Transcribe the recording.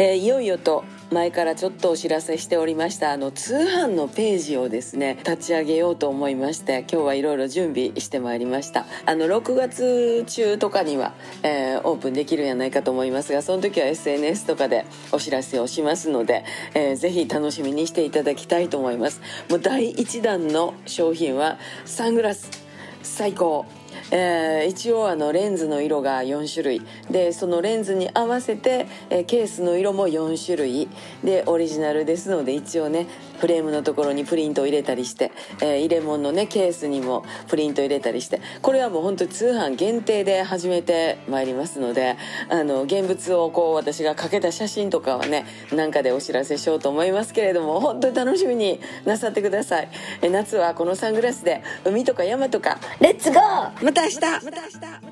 えー、いよいよと前からちょっとお知らせしておりましたあの通販のページをですね立ち上げようと思いまして今日はいろいろ準備してまいりました。あの6月中とかには、えー、オープンできるんじゃないかと思いますがその時は SNS とかでお知らせをしますので、えー、ぜひ楽しみにしていただきたいと思います。もう第1弾の商品はサングラス。最高。えー、一応あのレンズの色が4種類。でそのレンズに合わせて、えー、ケースの色も4種類。でオリジナルですので一応ねフレームのところにプリントを入れたりして、えー、入れ物のねケースにもプリント入れたりしてこれはもう本当通販限定で始めてまいりますのであの現物をこう私がかけた写真とかはねなんかでお知らせしようと思いますけれども本当に楽しみになさってください、え夏はこのサングラスで海とか山とかレッツゴー!また明日。また明日。